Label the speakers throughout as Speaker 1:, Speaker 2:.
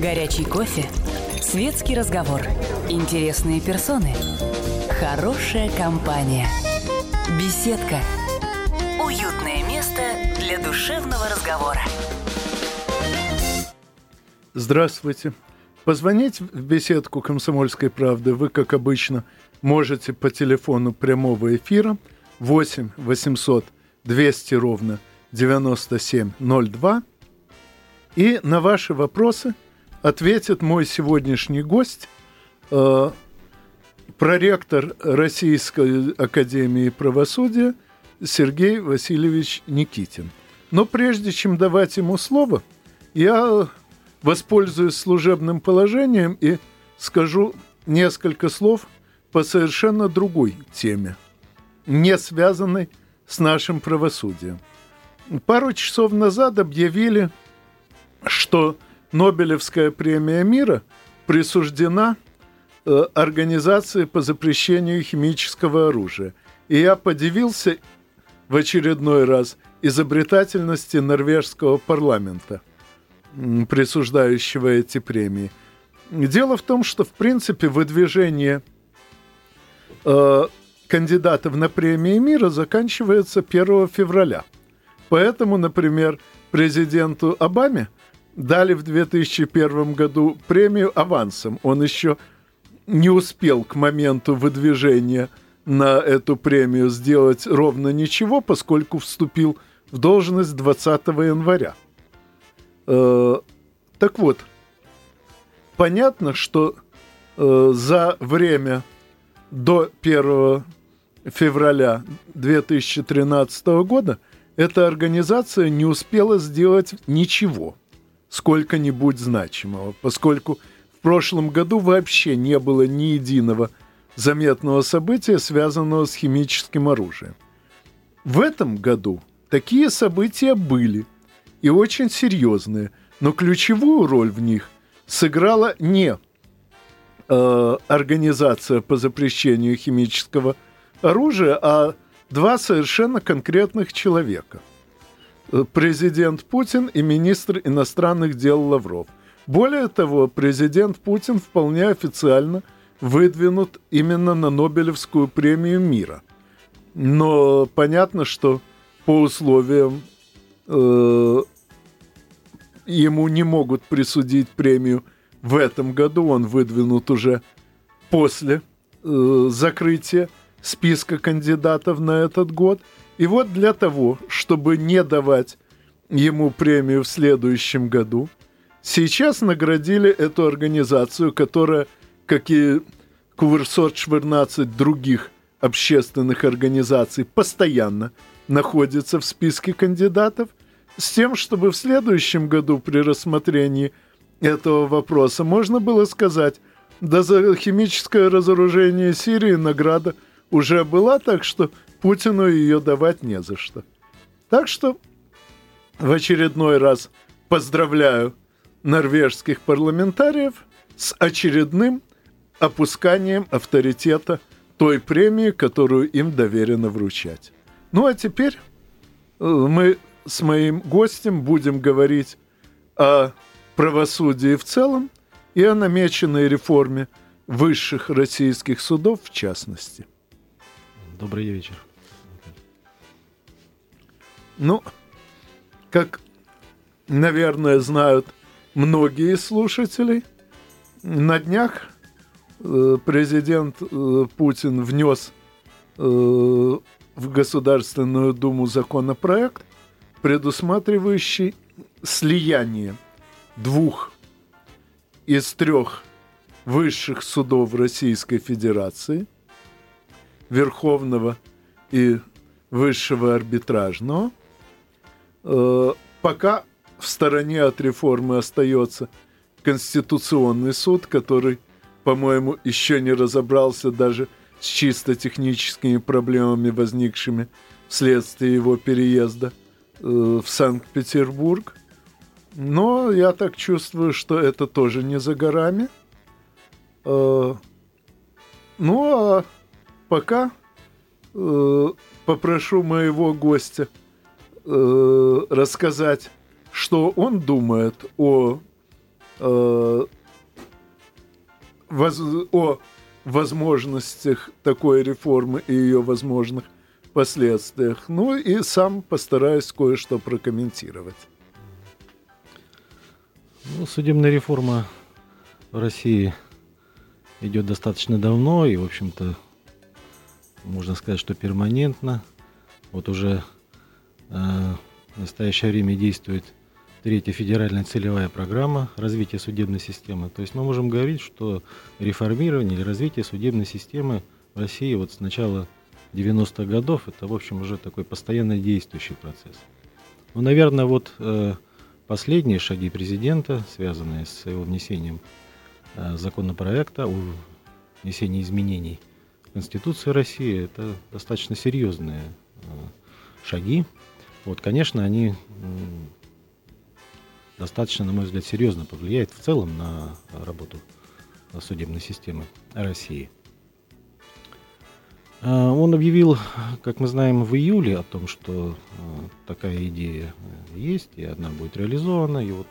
Speaker 1: Горячий кофе. Светский разговор. Интересные персоны. Хорошая компания. Беседка. Уютное место для душевного разговора.
Speaker 2: Здравствуйте. Позвонить в беседку «Комсомольской правды» вы, как обычно, можете по телефону прямого эфира 8 800 200 ровно 9702. И на ваши вопросы ответит мой сегодняшний гость, э, проректор Российской Академии Правосудия Сергей Васильевич Никитин. Но прежде чем давать ему слово, я воспользуюсь служебным положением и скажу несколько слов по совершенно другой теме, не связанной с нашим правосудием. Пару часов назад объявили, что Нобелевская премия мира присуждена э, Организации по запрещению химического оружия. И я подивился в очередной раз изобретательности норвежского парламента – присуждающего эти премии. Дело в том, что, в принципе, выдвижение э, кандидатов на премии мира заканчивается 1 февраля. Поэтому, например, президенту Обаме дали в 2001 году премию авансом. Он еще не успел к моменту выдвижения на эту премию сделать ровно ничего, поскольку вступил в должность 20 января. Э, так вот, понятно, что э, за время до 1 февраля 2013 года эта организация не успела сделать ничего, сколько-нибудь значимого, поскольку в прошлом году вообще не было ни единого заметного события, связанного с химическим оружием. В этом году такие события были – и очень серьезные, но ключевую роль в них сыграла не э, организация по запрещению химического оружия, а два совершенно конкретных человека. Президент Путин и министр иностранных дел Лавров. Более того, президент Путин вполне официально выдвинут именно на Нобелевскую премию мира. Но понятно, что по условиям э, ему не могут присудить премию в этом году, он выдвинут уже после э, закрытия списка кандидатов на этот год. И вот для того, чтобы не давать ему премию в следующем году, сейчас наградили эту организацию, которая, как и Куверсот 14 других общественных организаций, постоянно находится в списке кандидатов – с тем, чтобы в следующем году при рассмотрении этого вопроса можно было сказать, да за химическое разоружение Сирии награда уже была, так что Путину ее давать не за что. Так что в очередной раз поздравляю норвежских парламентариев с очередным опусканием авторитета той премии, которую им доверено вручать. Ну а теперь э, мы с моим гостем будем говорить о правосудии в целом и о намеченной реформе высших российских судов в частности.
Speaker 3: Добрый вечер.
Speaker 2: Ну, как, наверное, знают многие слушатели, на днях э, президент э, Путин внес э, в Государственную Думу законопроект, предусматривающий слияние двух из трех высших судов Российской Федерации, Верховного и Высшего арбитражного. Э, пока в стороне от реформы остается Конституционный суд, который, по-моему, еще не разобрался даже с чисто техническими проблемами, возникшими вследствие его переезда – Э, в Санкт-Петербург. Но я так чувствую, что это тоже не за горами. Э, ну а пока попрошу моего гостя рассказать, что он думает о э, воз, о возможностях такой реформы и ее возможных последствиях. Ну и сам постараюсь кое-что прокомментировать.
Speaker 3: Ну, судебная реформа в России идет достаточно давно и, в общем-то, можно сказать, что перманентно. Вот уже э, в настоящее время действует третья федеральная целевая программа развития судебной системы. То есть мы можем говорить, что реформирование или развитие судебной системы в России вот с начала 90-х годов это, в общем, уже такой постоянно действующий процесс. Ну, наверное, вот э, последние шаги президента, связанные с его внесением э, законопроекта о внесении изменений в Конституцию России, это достаточно серьезные э, шаги. Вот, конечно, они достаточно, на мой взгляд, серьезно повлияет в целом на работу судебной системы России. А, он объявил, как мы знаем, в июле о том, что а, такая идея есть, и одна будет реализована. И вот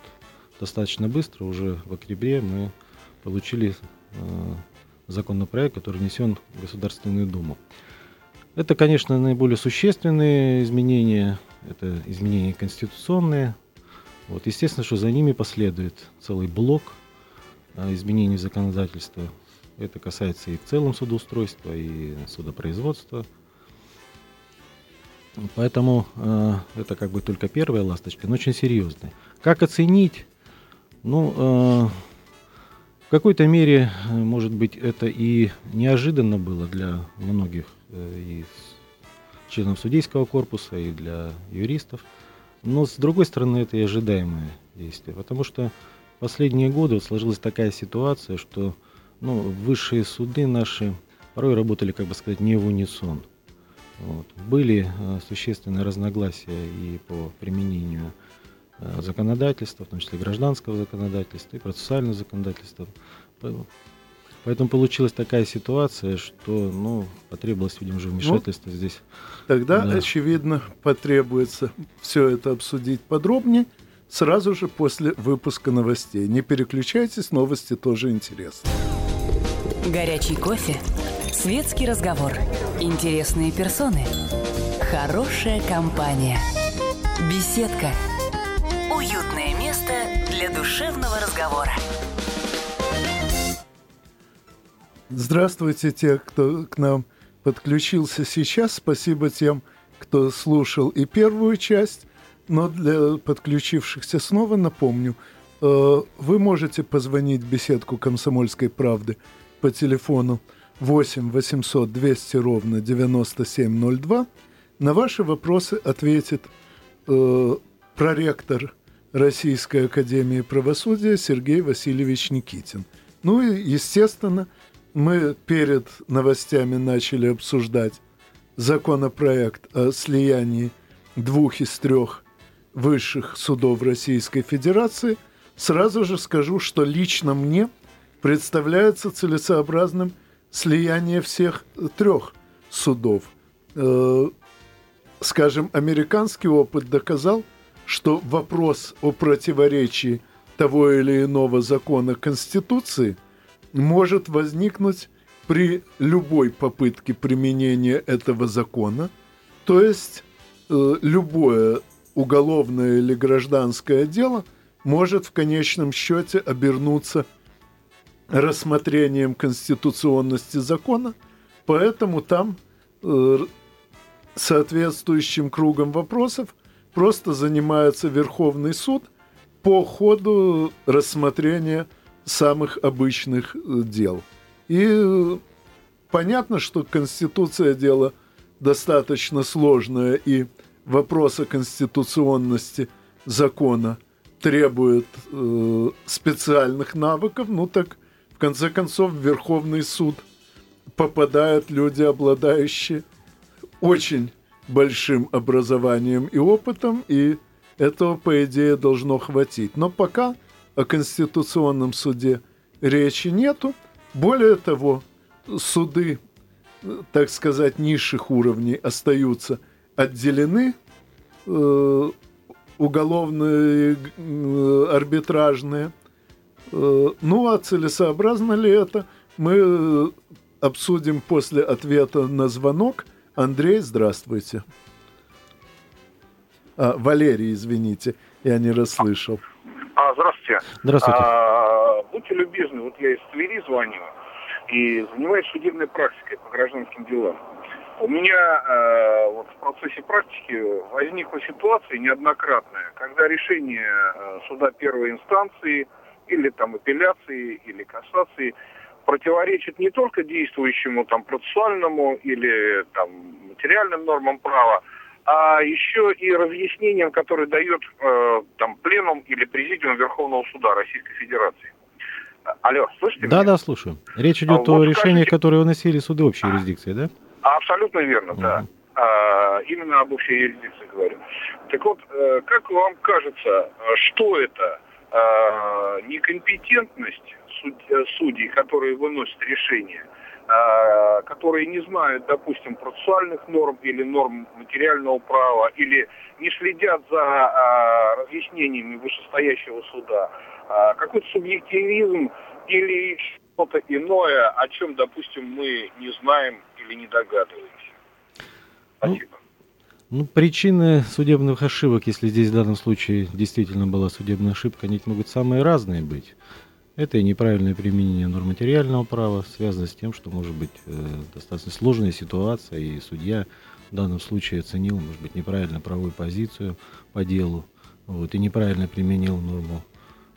Speaker 3: достаточно быстро, уже в октябре, мы получили а, законопроект, который внесен в Государственную Думу. Это, конечно, наиболее существенные изменения, это изменения конституционные, вот, естественно, что за ними последует целый блок а, изменений законодательства. Это касается и в целом судоустройства, и судопроизводства. Поэтому э, это как бы только первая ласточка, но очень серьезная. Как оценить? Ну, э, в какой-то мере, может быть, это и неожиданно было для многих э, и членов судейского корпуса, и для юристов. Но с другой стороны, это и ожидаемое действие, потому что последние годы сложилась такая ситуация, что ну, высшие суды наши порой работали, как бы сказать, не в унисон. Вот. Были э, существенные разногласия и по применению э, законодательства, в том числе гражданского законодательства и процессуального законодательства. Поэтому получилась такая ситуация, что ну, потребовалось, видимо, уже вмешательство ну, здесь.
Speaker 2: Тогда, да. очевидно, потребуется все это обсудить подробнее сразу же после выпуска новостей. Не переключайтесь, новости тоже интересны.
Speaker 1: Горячий кофе, светский разговор, интересные персоны, хорошая компания, беседка, уютное место для душевного разговора.
Speaker 2: Здравствуйте, те, кто к нам подключился сейчас. Спасибо тем, кто слушал и первую часть. Но для подключившихся снова напомню, э, вы можете позвонить в беседку «Комсомольской правды» по телефону 8 800 200 ровно 9702. На ваши вопросы ответит э, проректор Российской Академии Правосудия Сергей Васильевич Никитин. Ну и, естественно, мы перед новостями начали обсуждать законопроект о слиянии двух из трех высших судов Российской Федерации, сразу же скажу, что лично мне представляется целесообразным слияние всех трех судов. Э, скажем, американский опыт доказал, что вопрос о противоречии того или иного закона Конституции – может возникнуть при любой попытке применения этого закона, то есть э, любое уголовное или гражданское дело может в конечном счете обернуться рассмотрением конституционности закона, поэтому там э, соответствующим кругом вопросов просто занимается Верховный суд по ходу рассмотрения самых обычных э, дел. И э, понятно, что Конституция дело достаточно сложное, и вопрос о конституционности закона требует э, специальных навыков, ну так в конце концов в Верховный суд попадают люди, обладающие очень большим образованием и опытом, и этого, по идее, должно хватить. Но пока о Конституционном суде речи нету. Более того, суды, так сказать, низших уровней остаются отделены, э, уголовные, э, арбитражные, Ну, а целесообразно ли это, мы обсудим после ответа на звонок. Андрей, здравствуйте. А, Валерий, извините, я не расслышал.
Speaker 4: А, здравствуйте.
Speaker 3: Здравствуйте.
Speaker 4: А, будьте любезны, вот я из Твери звоню и занимаюсь судебной практикой по гражданским делам. У меня э, вот в процессе практики возникла ситуация неоднократная, когда решение э, суда первой инстанции или там апелляции или кассации противоречит не только действующему там процессуальному или там материальным нормам права, а еще и разъяснениям, которые дает э, там пленум или президиум Верховного суда Российской Федерации. Алло, слышите
Speaker 3: Да,
Speaker 4: меня?
Speaker 3: да, слушаю. Речь идет
Speaker 4: А,
Speaker 3: о
Speaker 4: вот
Speaker 3: решении,
Speaker 4: скажите-
Speaker 3: которое выносили суды общей юрисдикции, да?
Speaker 4: Абсолютно верно, да.
Speaker 3: Мгм.
Speaker 4: А, именно об общей юрисдикции говорю. Так вот, э, как вам кажется, что это? А, некомпетентность э, судей, которые выносят решения, а, которые не знают, допустим, процессуальных норм или норм материального права, или не следят за а, разъяснениями вышестоящего суда, а, какой-то субъективизм или что-то иное, о чем, допустим, мы не знаем или не догадываемся. Спасибо.
Speaker 3: Ну, причины судебных ошибок, если здесь в данном случае действительно была судебная ошибка, они могут самые разные быть. Это и неправильное применение норм материального права, связано с тем, что может быть э, достаточно сложная ситуация, и судья в данном случае оценил, может быть, неправильно правовую позицию по делу, вот, и неправильно применил норму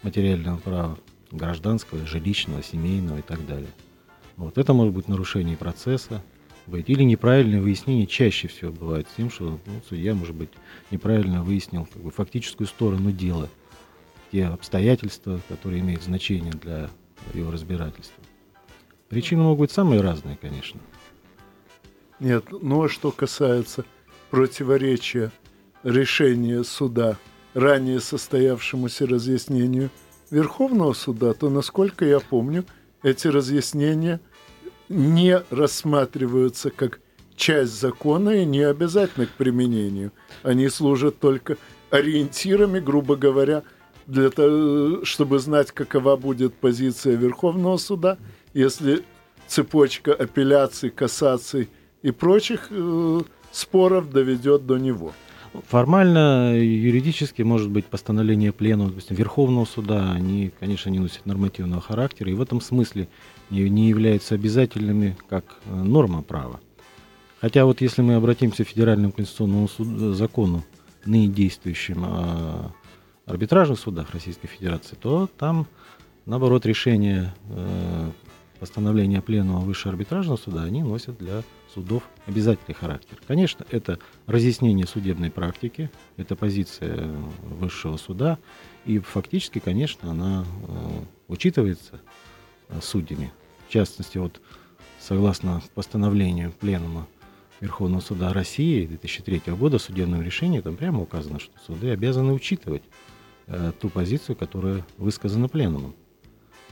Speaker 3: материального права, гражданского, жилищного, семейного и так далее. Вот, это может быть нарушение процесса, быть. Или неправильное выяснение чаще всего бывает с тем, что ну, судья, может быть, неправильно выяснил как бы, фактическую сторону дела, те обстоятельства, которые имеют значение для его разбирательства. Причины могут быть самые разные, конечно.
Speaker 2: Нет, ну а что касается противоречия решения суда ранее состоявшемуся разъяснению Верховного суда, то, насколько я помню, эти разъяснения не рассматриваются как часть закона и не обязательны к применению. Они служат только ориентирами, грубо говоря, для того, чтобы знать, какова будет позиция Верховного суда, если цепочка апелляций, кассаций и прочих э, споров доведет до него.
Speaker 3: Формально, юридически, может быть, постановление пленума, допустим, Верховного суда, они, конечно, не носят нормативного характера, и в этом смысле не, не являются обязательными как э, норма права. Хотя вот если мы обратимся к Федеральному конституционному суду- закону, ныне действующим о арбитражных судах Российской Федерации, то там, наоборот, решения э, постановления пленума Высшего арбитражного суда, они носят для судов обязательный характер. Конечно, это разъяснение судебной практики, это позиция Высшего суда, и фактически, конечно, она э, учитывается э, судьями. В частности, вот согласно постановлению Пленума Верховного суда России 2003 года, судебном решении, там прямо указано, что суды обязаны учитывать э, ту позицию, которая высказана Пленумом.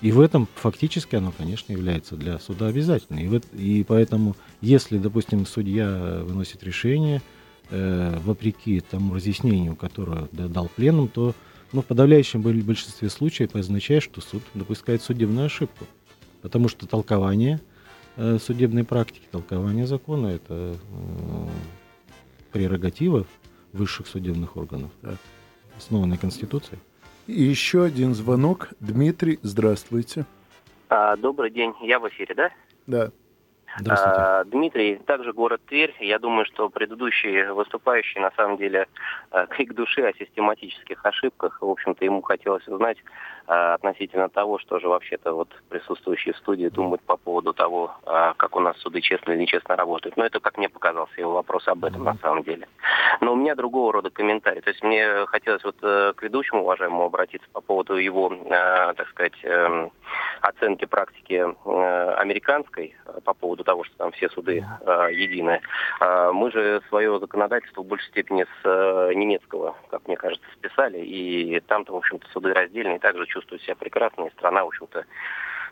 Speaker 3: И в этом фактически оно, конечно, является для суда обязательным. И, в эт- и поэтому, если, допустим, судья выносит решение, э, вопреки тому разъяснению, которое да- дал пленум, то ну, в подавляющем боль- большинстве случаев это означает, что суд допускает судебную ошибку. Потому что толкование э, судебной практики, толкование закона – это э, прерогатива высших судебных органов,
Speaker 2: Так.
Speaker 3: Основанной Конституцией.
Speaker 2: И еще один звонок. Дмитрий, здравствуйте.
Speaker 5: А, Добрый день, я в эфире, да?
Speaker 2: Да.
Speaker 3: Здравствуйте.
Speaker 5: А, Дмитрий, также город Тверь. Я думаю, что предыдущий выступающий на самом деле а, крик души о систематических ошибках. В общем-то, ему хотелось узнать относительно того, что же вообще-то вот присутствующие в студии думают по поводу того, а, как у нас суды честно или нечестно работают. Но это, как мне показался, его вопрос об этом на самом деле. Но у меня другого рода комментарий. То есть мне хотелось вот э, к ведущему уважаемому обратиться по поводу его, э, так сказать, эм, оценки практики э, американской по поводу того, что там все суды едины. Э, мы же свое законодательство в большей степени с немецкого, как мне кажется, списали, и там-то, в общем-то, суды раздельные, также чувствуют себя прекрасно, и страна, в общем-то,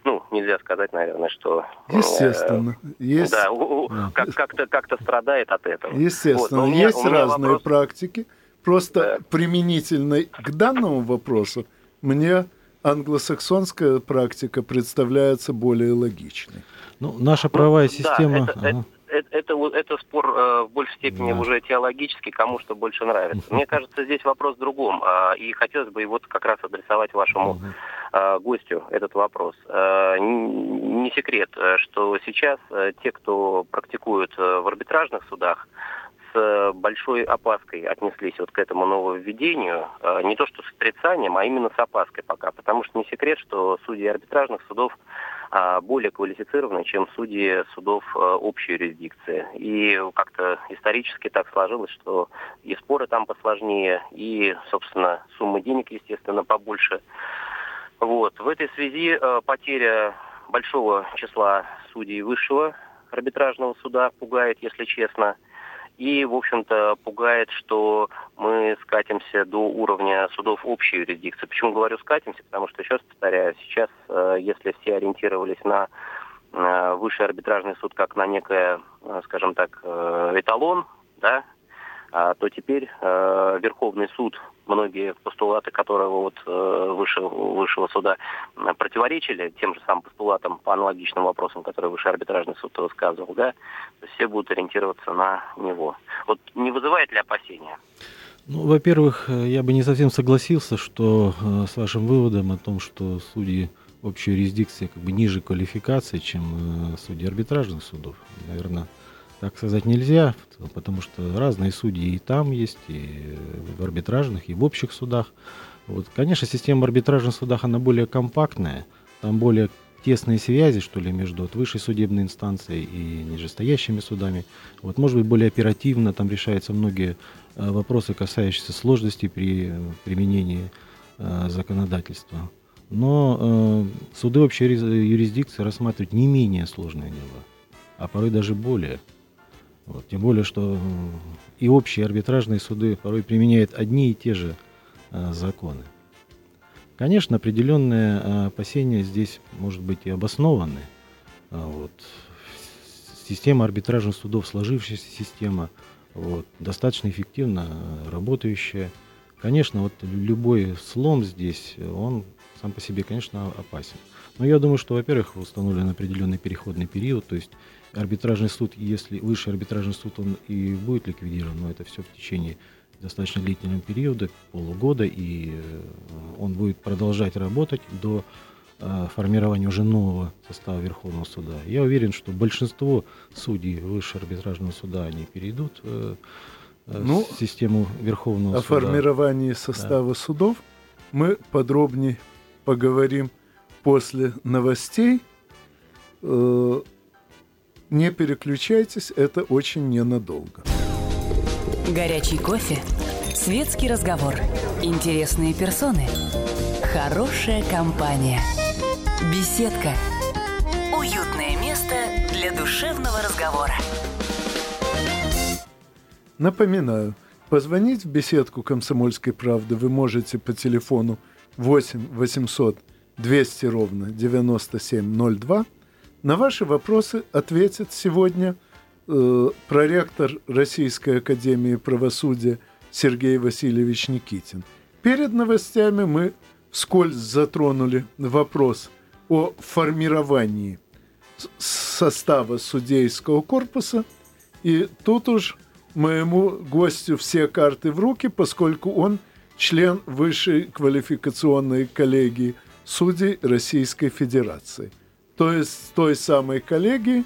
Speaker 5: ну, нельзя сказать, наверное, что... э,
Speaker 2: Естественно. Есть,
Speaker 5: Да, у- у-
Speaker 3: Да.
Speaker 5: как- как-то как-то страдает от этого. Вот,
Speaker 2: естественно,
Speaker 5: но у меня-
Speaker 2: есть разные
Speaker 5: вопрос-
Speaker 2: практики. Просто
Speaker 5: Да.
Speaker 2: применительно к данному вопросу мне англосаксонская практика представляется более логичной.
Speaker 3: Ну, наша правовая ну, система... Да, это,
Speaker 5: ага. это, это, это спор э, в большей степени да. уже теологический, кому что больше нравится. Мне кажется, здесь вопрос в другом. Э, и хотелось бы вот как раз адресовать вашему э, гостю этот вопрос. Э, не секрет, э, что сейчас э, те, кто практикует э, в арбитражных судах, с большой опаской отнеслись вот к этому нововведению. Э, не то что с отрицанием, а именно с опаской пока. Потому что не секрет, что судьи арбитражных судов а, более квалифицированы, чем судьи судов э, общей юрисдикции. И как-то исторически так сложилось, что и споры там посложнее, и, собственно, суммы денег, естественно, побольше. Вот. В этой связи э, потеря большого числа судей высшего арбитражного суда пугает, если честно – и, в общем-то, пугает, что мы скатимся до уровня судов общей юрисдикции. Почему говорю скатимся? Потому что, еще раз повторяю, сейчас, э, если все ориентировались на э, высший арбитражный суд как на некое, э, скажем так, эталон, да, то теперь Верховный суд многие постулаты которого вот э, высшего, высшего суда противоречили тем же самым постулатам по аналогичным вопросам, которые высший арбитражный суд высказывал, да, все будут ориентироваться на него. Вот не вызывает ли опасения?
Speaker 3: Ну, во-первых, э, я бы не совсем согласился, что э, с вашим выводом о том, что судьи общей юрисдикции как бы ниже квалификации, чем судьи арбитражных судов. Наверное, так сказать нельзя, потому что разные судьи и там есть, и в арбитражных, и в общих судах. Вот, конечно, система арбитражных судах, она более компактная, там более тесные связи, что ли, между вот, высшей судебной инстанцией и нижестоящими судами. Вот, может быть, более оперативно там решаются многие э, вопросы, касающиеся сложности при применении э, законодательства. Но э, суды общей юрисдикции рассматривают не менее сложные дела, а порой даже более. Вот, тем более, что и общие арбитражные суды порой применяют одни и те же а, законы. Конечно, определенные а, опасения здесь, может быть, и обоснованы. А, вот. Система арбитражных судов, сложившаяся система, вот, достаточно эффективно работающая. Конечно, вот любой слом здесь, он сам по себе, конечно, опасен. Но я думаю, что, во-первых, установлен определенный переходный период, то есть арбитражный суд, если высший арбитражный суд, он и будет ликвидирован, но это все в течение достаточно длительного периода, полугода, и э, он будет продолжать работать до э, формирования уже нового состава Верховного суда. Я уверен, что большинство судей Высшего арбитражного суда, они перейдут э, ну, в систему Верховного
Speaker 2: о
Speaker 3: суда.
Speaker 2: О формировании состава да. судов мы подробнее поговорим после новостей. Не переключайтесь, это очень ненадолго.
Speaker 1: Горячий кофе, светский разговор, интересные персоны, хорошая компания, беседка, уютное место для душевного разговора.
Speaker 2: Напоминаю, позвонить в беседку «Комсомольской правды» вы можете по телефону 8 800 200 ровно 9702 на ваши вопросы ответит сегодня э, проректор Российской Академии Правосудия Сергей Васильевич Никитин. Перед новостями мы вскользь затронули вопрос о формировании состава судейского корпуса. И тут уж моему гостю все карты в руки, поскольку он член высшей квалификационной коллегии судей Российской Федерации то есть той самой коллегии,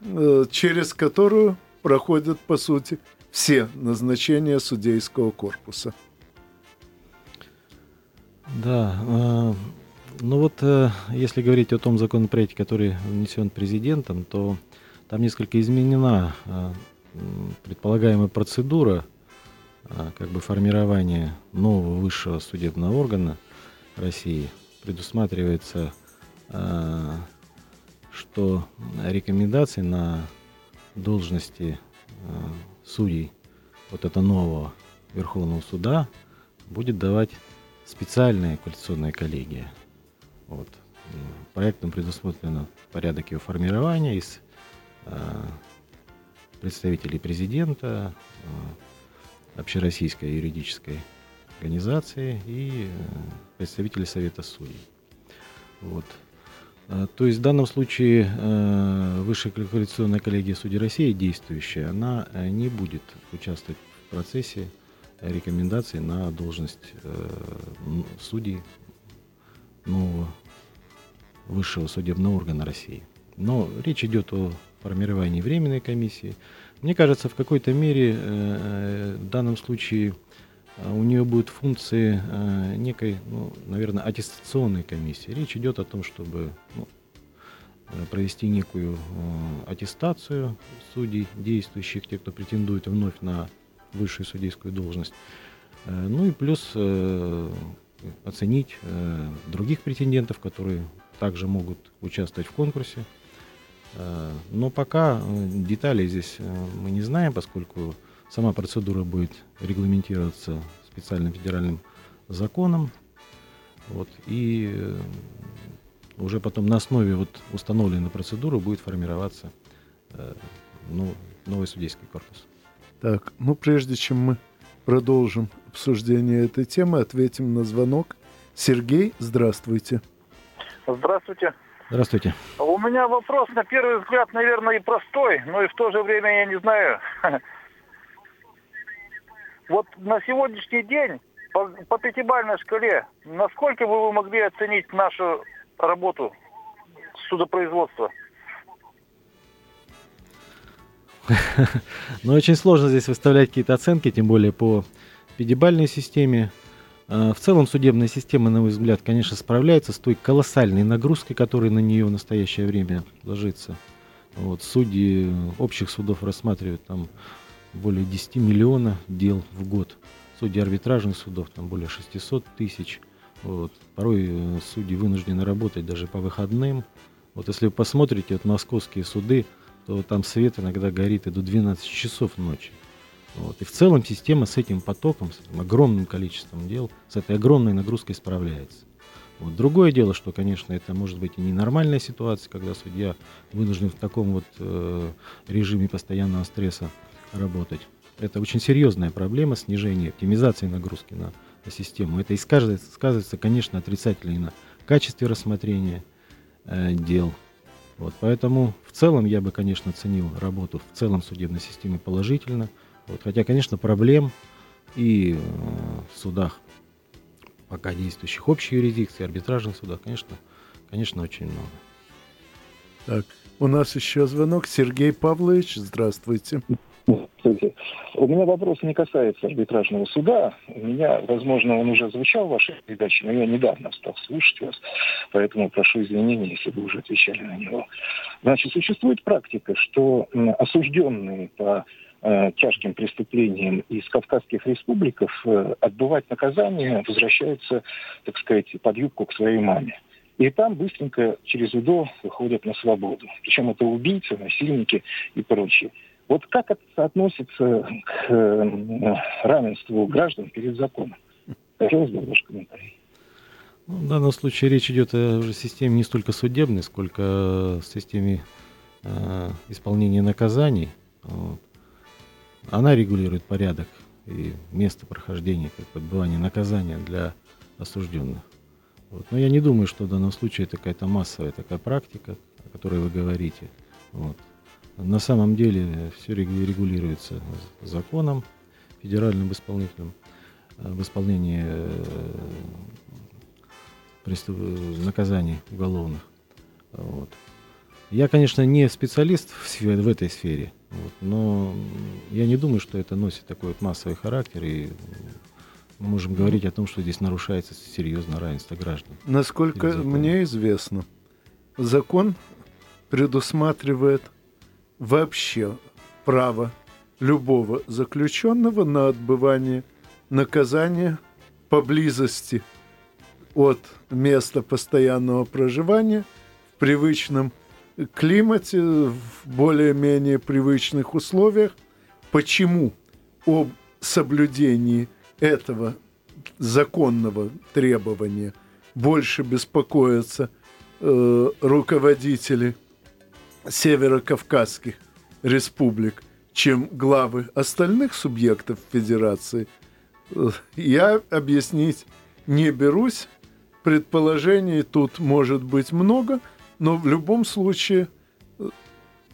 Speaker 2: э, через которую проходят, по сути, все назначения судейского корпуса.
Speaker 3: Да, э, ну вот э, если говорить о том законопроекте, который внесен президентом, то там несколько изменена предполагаемая процедура как бы формирования нового высшего судебного органа России. Предусматривается что рекомендации на должности э, судей вот это нового Верховного суда будет давать специальная коалиционная коллегия. Вот. Проектом предусмотрено порядок его формирования из э, представителей президента, общероссийской юридической организации и представители Совета судей. Вот. А, то есть в данном случае э, Высшая квалификационная коллегия судей России, действующая, она э, не будет участвовать в процессе рекомендаций на должность э, судей нового высшего судебного органа России. Но речь идет о формировании временной комиссии. Мне кажется, в какой-то мере в данном случае у нее будут функции э, некой, ну, наверное, аттестационной комиссии. Речь идет о том, чтобы ну, э, провести некую э, аттестацию судей, действующих, тех, кто претендует вновь на высшую судейскую должность. Ну и плюс оценить других претендентов, которые также могут участвовать в конкурсе. Но пока деталей здесь мы не знаем, поскольку Сама процедура будет регламентироваться специальным федеральным законом. Вот, и э, уже потом на основе вот установленной процедуры будет формироваться э, ну, новый судейский корпус.
Speaker 2: Так, ну прежде чем мы продолжим обсуждение этой темы, ответим на звонок. Сергей, здравствуйте.
Speaker 6: Здравствуйте.
Speaker 3: Здравствуйте.
Speaker 6: У меня вопрос, на первый взгляд, наверное, и простой, но и в то же время я не знаю, Вот на сегодняшний день по, по пятибалльной шкале, насколько бы вы могли оценить нашу работу судопроизводства?
Speaker 3: Ну, очень сложно здесь выставлять какие-то оценки, тем более по пятибалльной системе. А, в целом судебная система, на мой взгляд, конечно, справляется с той колоссальной нагрузкой, которая на нее в настоящее время ложится. Вот, судьи общих судов рассматривают там более 10 миллионов дел в год. Судьи арбитражных судов там более 600 тысяч. Вот. Порой э, судьи вынуждены работать даже по выходным. Вот если вы посмотрите вот московские суды, то там свет иногда горит и до 12 часов ночи. Вот. И в целом система с этим потоком, с этим огромным количеством дел, с этой огромной нагрузкой справляется. Вот. Другое дело, что, конечно, это может быть и ненормальная ситуация, когда судья вынужден в таком вот э, режиме постоянного стресса работать. Это очень серьезная проблема снижения, оптимизации нагрузки на, систему. Это и сказывается, сказывается, конечно, отрицательно и на качестве рассмотрения э, дел. Вот, поэтому в целом я бы, конечно, ценил работу в целом судебной системы положительно. Вот, хотя, конечно, проблем и э, в судах, пока действующих общей юрисдикции, арбитражных судах, конечно, конечно, очень много.
Speaker 2: Так, у нас еще звонок. Сергей Павлович, здравствуйте.
Speaker 7: У меня вопрос не касается арбитражного суда. У меня, возможно, он уже звучал в вашей передаче, но я недавно стал слушать вас, поэтому прошу извинения, если вы уже отвечали на него. Значит, существует практика, что осужденные по э, тяжким преступлениям из Кавказских республиков э, отбывать наказание возвращаются, так сказать, под юбку к своей маме. И там быстренько через УДО выходят на свободу. Причем это убийцы, насильники и прочие. Вот как это соотносится к э, равенству граждан перед законом? Хотелось бы ваш комментарий.
Speaker 3: Ну, в данном случае речь идет о системе не столько судебной, сколько о системе э, исполнения наказаний. Она регулирует порядок и место прохождения, как отбывания наказания для осужденных. Вот. Но я не думаю, что в данном случае это какая-то массовая такая практика, о которой вы говорите. Вот. На самом деле все регулируется законом федеральным исполнительным э, в исполнении э, преступ... наказаний уголовных. Вот. Я, конечно, не специалист в, сфере, в этой сфере, вот, но я не думаю, что это носит такой вот массовый характер, и мы можем говорить о том, что здесь нарушается серьезно равенство граждан.
Speaker 2: Насколько мне известно, закон предусматривает вообще право любого заключенного на отбывание наказания поблизости от места постоянного проживания в привычном климате, в более-менее привычных условиях. Почему об соблюдении этого законного требования больше беспокоятся э, руководители – северокавказских республик, чем главы остальных субъектов федерации, я объяснить не берусь, предположений тут может быть много, но в любом случае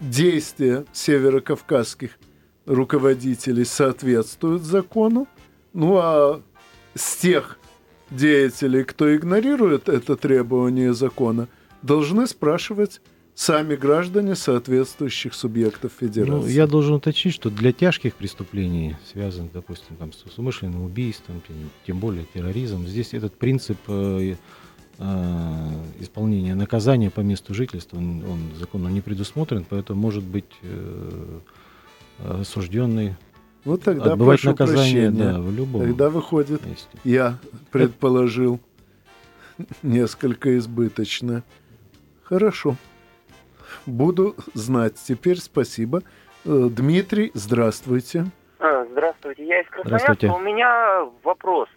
Speaker 2: действия северокавказских руководителей соответствуют закону. Ну а с тех деятелей, кто игнорирует это требование закона, должны спрашивать сами граждане соответствующих субъектов федерации. Ну,
Speaker 3: я должен уточнить, что для тяжких преступлений, связанных, допустим, там, с умышленным убийством, тем более терроризм, здесь этот принцип э, э, исполнения наказания по месту жительства, он, он законно не предусмотрен, поэтому может быть э, осужденный
Speaker 2: вот тогда отбывать прошу наказание прощения.
Speaker 3: да, в любом
Speaker 2: Тогда выходит, месте. я предположил несколько избыточно. Хорошо. Буду знать. Теперь спасибо. Э, Дмитрий, здравствуйте.
Speaker 8: А, здравствуйте. Я из Красноярска. У меня вопрос.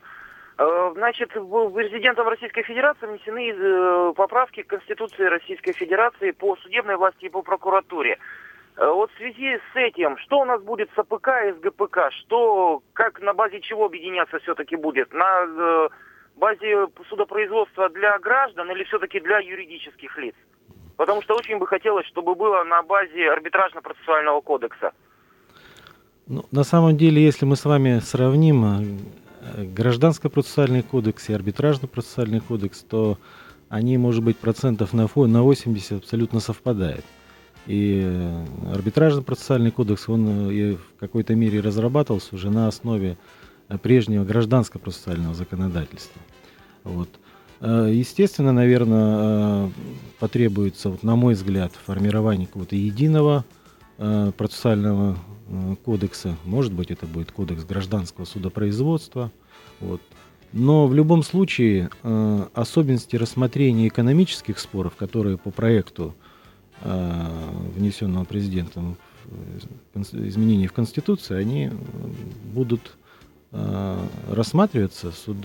Speaker 8: Э, значит, президентом Российской Федерации внесены э, поправки к Конституции Российской Федерации по судебной власти и по прокуратуре. Вот в связи с этим, что у нас будет с АПК и с ГПК? Что, как на базе чего объединяться все-таки будет? На базе судопроизводства для граждан или все-таки для юридических лиц? Потому что очень бы хотелось, чтобы было на базе арбитражно-процессуального кодекса.
Speaker 3: Ну, на самом деле, если мы с вами сравним э, гражданско-процессуальный кодекс и арбитражно-процессуальный кодекс, то они, может быть, процентов на, на 80 абсолютно совпадают. И э, арбитражно-процессуальный кодекс, он э, в какой-то мере разрабатывался уже на основе прежнего гражданско-процессуального законодательства. Вот. Естественно, наверное, потребуется, вот, на мой взгляд, формирование какого-то единого э, процессуального кодекса. Может быть, это будет кодекс гражданского судопроизводства. Вот. Но в любом случае особенности рассмотрения экономических споров, которые по проекту, внесенного президентом изменений в Конституцию, они будут рассматриваться суд,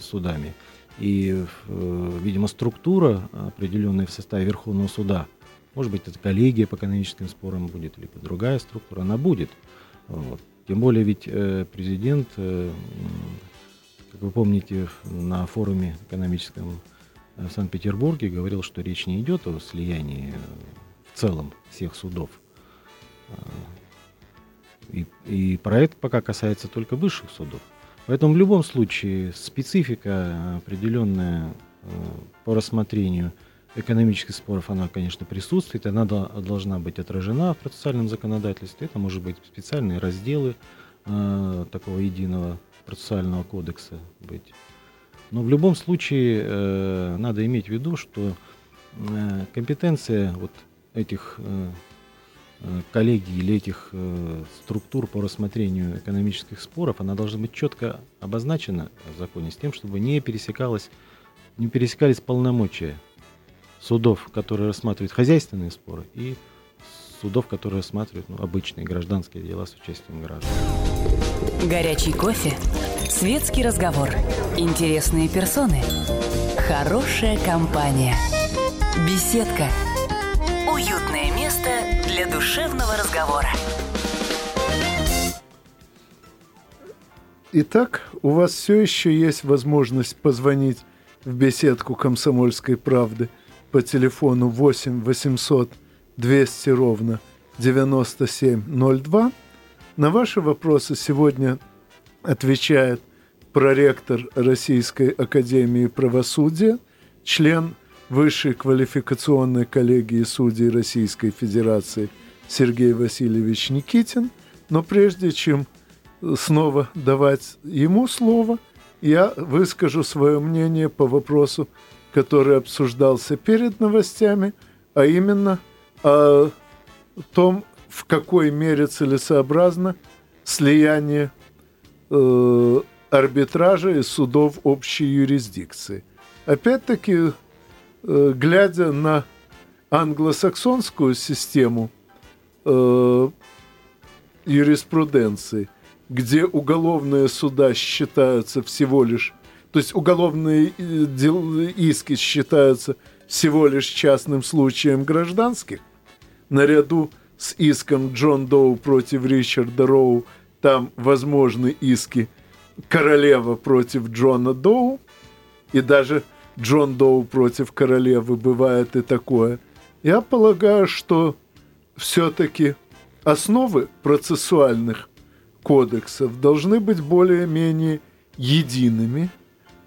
Speaker 3: судами. И, э, видимо, структура, определенная в составе Верховного суда, может быть, это коллегия по экономическим спорам будет, либо другая структура, она будет. Вот. Тем более ведь э, президент, э, как вы помните, на форуме экономическом в Санкт-Петербурге говорил, что речь не идет о слиянии в целом всех судов. И, и проект пока касается только высших судов. Поэтому в любом случае специфика определенная э, по рассмотрению экономических споров, она, конечно, присутствует, она должна быть отражена в процессуальном законодательстве. Это может быть специальные разделы э, такого единого процессуального кодекса быть. Но в любом случае э, надо иметь в виду, что компетенция вот этих коллегии или этих э, структур по рассмотрению экономических споров, она должна быть четко обозначена в законе с тем, чтобы не пересекалось, не пересекались полномочия судов, которые рассматривают хозяйственные споры, и судов, которые рассматривают ну, обычные гражданские дела с участием граждан.
Speaker 1: Горячий кофе, светский разговор, интересные персоны, хорошая компания, беседка, разговора.
Speaker 2: Итак, у вас все еще есть возможность позвонить в беседку «Комсомольской правды» по телефону 8 800 200 ровно 9702. На ваши вопросы сегодня отвечает проректор Российской Академии Правосудия, член Высшей квалификационной коллегии судей Российской Федерации Сергей Васильевич Никитин. Но прежде чем снова давать ему слово, я выскажу свое мнение по вопросу, который обсуждался перед новостями, а именно о том, в какой мере целесообразно слияние э, арбитража и судов общей юрисдикции. Опять-таки, Э, глядя на англосаксонскую систему э, юриспруденции, где уголовные суда считаются всего лишь, то есть уголовные э, иски считаются всего лишь частным случаем гражданских, наряду с иском Джон Доу против Ричарда Роу, там возможны иски королева против Джона Доу, и даже Джон Доу против королевы бывает и такое. Я полагаю, что все-таки основы процессуальных кодексов должны быть более-менее едиными,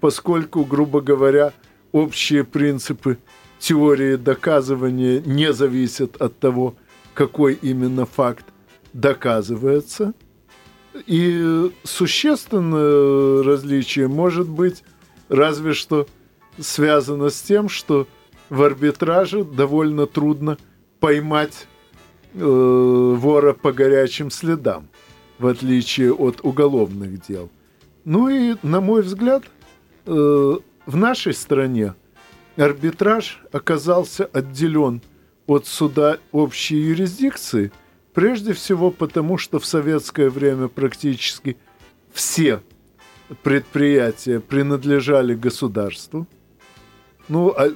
Speaker 2: поскольку, грубо говоря, общие принципы теории доказывания не зависят от того, какой именно факт доказывается. И существенное различие может быть разве что связано с тем, что в арбитраже довольно трудно поймать э, вора по горячим следам, в отличие от уголовных дел. Ну и, на мой взгляд, э, в нашей стране арбитраж оказался отделен от суда общей юрисдикции, прежде всего потому, что в советское время практически все предприятия принадлежали государству. Ну, а,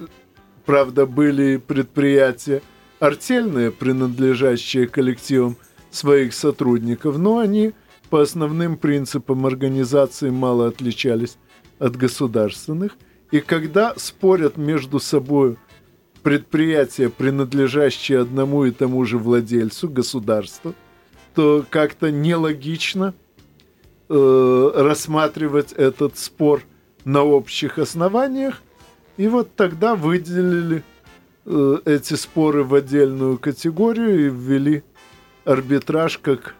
Speaker 2: правда, были предприятия артельные, принадлежащие коллективам своих сотрудников, но они по основным принципам организации мало отличались от государственных. И когда спорят между собой предприятия, принадлежащие одному и тому же владельцу, государству, то как-то нелогично э, рассматривать этот спор на общих основаниях. И вот тогда выделили э, эти споры в отдельную категорию и ввели арбитраж как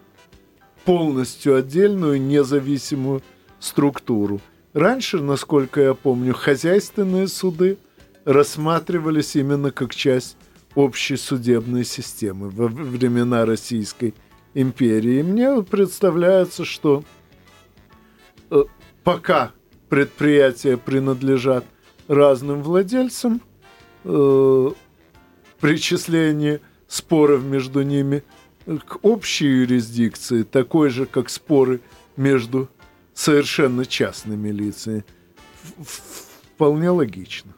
Speaker 2: полностью отдельную независимую структуру. Раньше, насколько я помню, хозяйственные суды рассматривались именно как часть общей судебной системы во времена Российской империи. И мне представляется, что э, пока предприятия принадлежат разным владельцам, э, причисление споров между ними к общей юрисдикции, такой же, как споры между совершенно частными лицами. Вполне логично.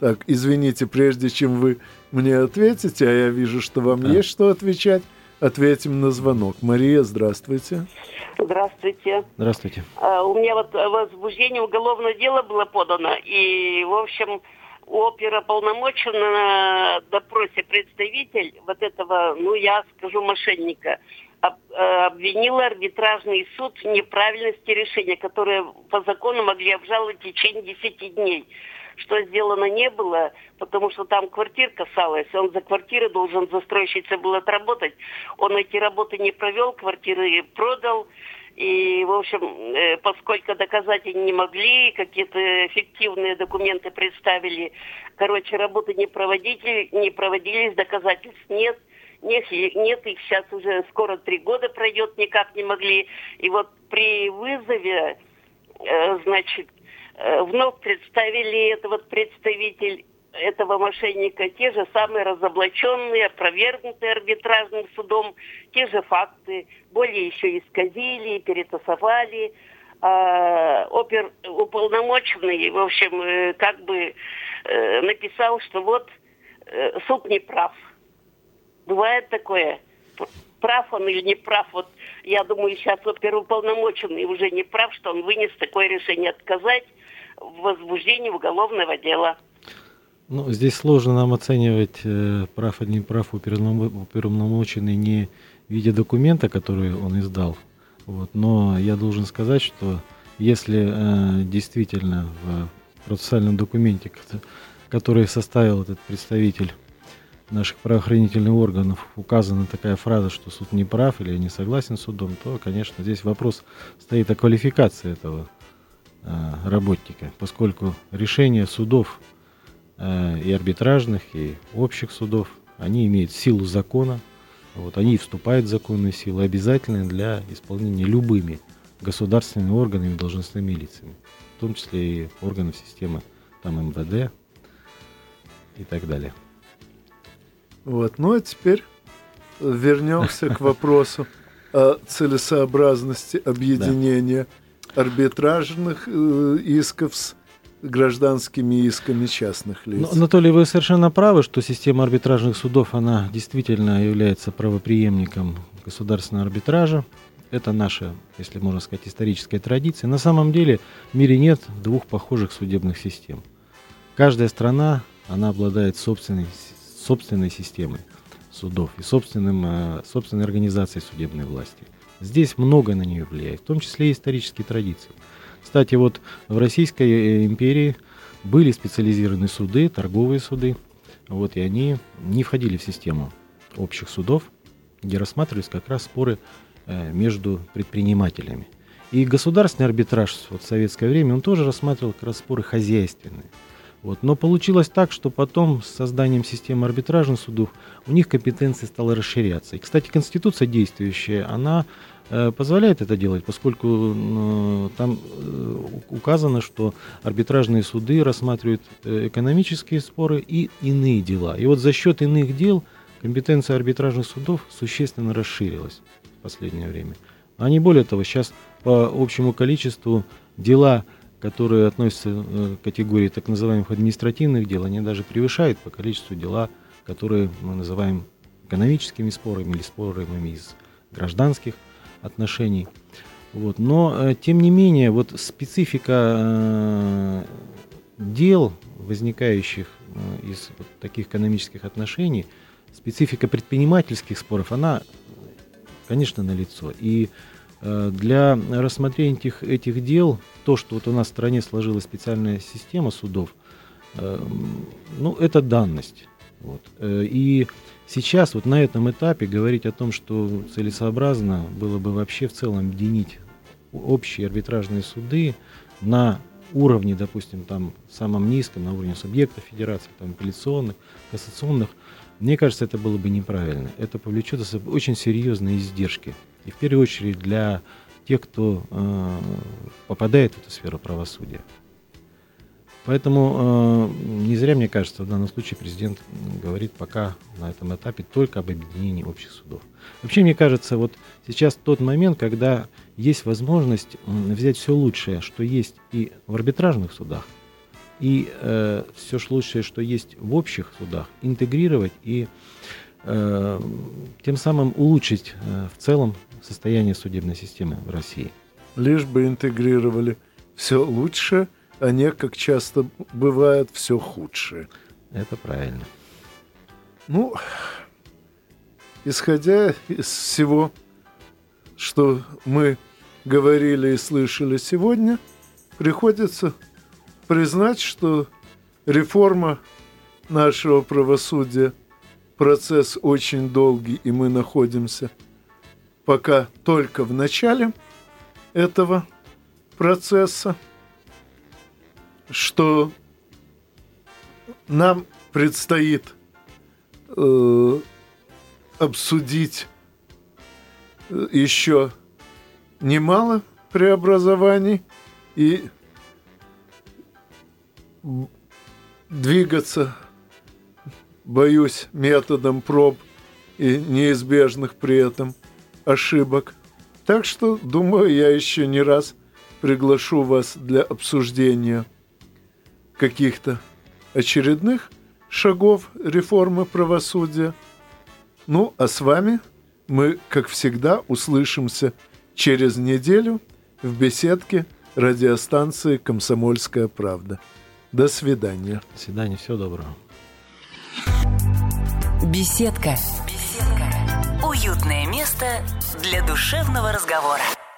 Speaker 2: Так, извините, прежде чем вы мне ответите, а я вижу, что вам да. есть что отвечать, ответим на звонок. Мария, здравствуйте.
Speaker 9: Здравствуйте.
Speaker 3: Здравствуйте.
Speaker 9: Uh, у меня вот возбуждение уголовного дела было подано, и, в общем, опера полномочен на допросе представитель вот этого, ну, я скажу, мошенника, об, э, обвинил арбитражный суд в неправильности решения, которое по закону могли обжаловать в течение 10 дней. Что сделано не было, потому что там квартир касалось, он за квартиры должен застройщица был отработать. Он эти работы не провел, квартиры продал, и, в общем, э, поскольку доказать они не могли, какие-то эффективные документы представили, короче, работы не, проводили, не проводились, доказательств нет. Нет, нет, их сейчас уже скоро три года пройдет, никак не могли. И вот при вызове, э, значит, вновь представили этот вот представитель этого мошенника те же самые разоблаченные, опровергнутые арбитражным судом, те же факты, более еще исказили, перетасовали. А, опер уполномоченный, в общем, э, как бы э, написал, что вот э, суд не прав. Бывает такое. Прав он или не прав, вот я думаю, сейчас оперуполномоченный уже не прав, что он вынес такое решение отказать возбуждении уголовного дела.
Speaker 3: Ну, здесь сложно нам оценивать, э, прав или не прав уполномоченный не в виде документа, который он издал. Вот. Но я должен сказать, что если э, действительно в процессуальном документе, который составил этот представитель наших правоохранительных органов, указана такая фраза, что суд не прав или не согласен с судом, то, конечно, здесь вопрос стоит о квалификации этого работника, поскольку решение судов Э, и арбитражных, и общих судов, они имеют силу закона, вот, они вступают в законную силу, обязательны для исполнения любыми государственными органами должностными лицами, в том числе и органов системы там МВД и так далее.
Speaker 2: Вот, ну а теперь вернемся к вопросу о целесообразности объединения арбитражных э, исков с гражданскими исками частных лиц.
Speaker 3: Но, Анатолий, вы совершенно правы, что система арбитражных судов, она действительно является правоприемником государственного арбитража. это наша, если можно сказать, историческая традиция. На самом деле в мире нет двух похожих судебных систем. Каждая страна, она обладает собственной, собственной системой судов и собственным, э, собственной организацией судебной власти. Здесь много на нее влияет, в том числе и исторические традиции. Кстати, вот в Российской э, империи были специализированные суды, торговые суды, вот, и они не входили в систему общих судов, где рассматривались как раз споры э, между предпринимателями. И государственный арбитраж вот, в советское время, он тоже рассматривал как раз споры хозяйственные. Вот. Но получилось так, что потом с созданием системы арбитражных судов у них компетенция стала расширяться. И, кстати, Конституция действующая, она позволяет это делать, поскольку э, там э, указано, что арбитражные суды рассматривают э, экономические споры и иные дела. И вот за счет иных дел компетенция арбитражных судов существенно расширилась в последнее время. А не более того, сейчас по общему количеству дела которые относятся э, к категории так называемых административных дел, они даже превышают по количеству дела, которые мы называем экономическими спорами или спорами из гражданских отношений. Вот. Но, э, тем не менее, вот специфика э, дел, возникающих из вот таких экономических отношений, специфика предпринимательских споров, она, конечно, налицо. И Э, для рассмотрения этих, этих дел, то, что вот у нас в стране сложилась специальная система судов, э, ну, это данность. Вот. Э, и сейчас вот на этом этапе говорить о том, что целесообразно было бы вообще в целом объединить общие арбитражные суды на уровне, допустим, там самом низком, на уровне субъектов федерации, там апелляционных, кассационных, мне кажется, это было бы неправильно. Это повлечет за собой очень серьезные издержки и в первую очередь для тех, кто э, попадает в эту сферу правосудия. Поэтому э, не зря, мне кажется, в данном случае президент говорит пока на этом этапе только об объединении общих судов. Вообще, мне кажется, вот сейчас тот момент, когда есть возможность взять все лучшее, что есть и в арбитражных судах, и э, все лучшее, что есть в общих судах, интегрировать и э, тем самым улучшить э, в целом состояние судебной системы в России.
Speaker 2: Лишь бы интегрировали все лучше, а не, как часто бывает, все худшее.
Speaker 3: Это правильно.
Speaker 2: Ну, исходя из всего, что мы говорили и слышали сегодня, приходится признать, что реформа нашего правосудия процесс очень долгий, и мы находимся – пока только в начале этого процесса, что нам предстоит э, обсудить э, еще немало преобразований и двигаться, боюсь, методом проб и неизбежных при этом – ошибок. Так что, думаю, я еще не раз приглашу вас для обсуждения каких-то очередных шагов реформы правосудия. Ну, а с вами мы, как всегда, услышимся через неделю в беседке радиостанции «Комсомольская правда». До свидания.
Speaker 3: До свидания, всего доброго.
Speaker 1: Беседка. Беседка. Уютное место для душевного разговора.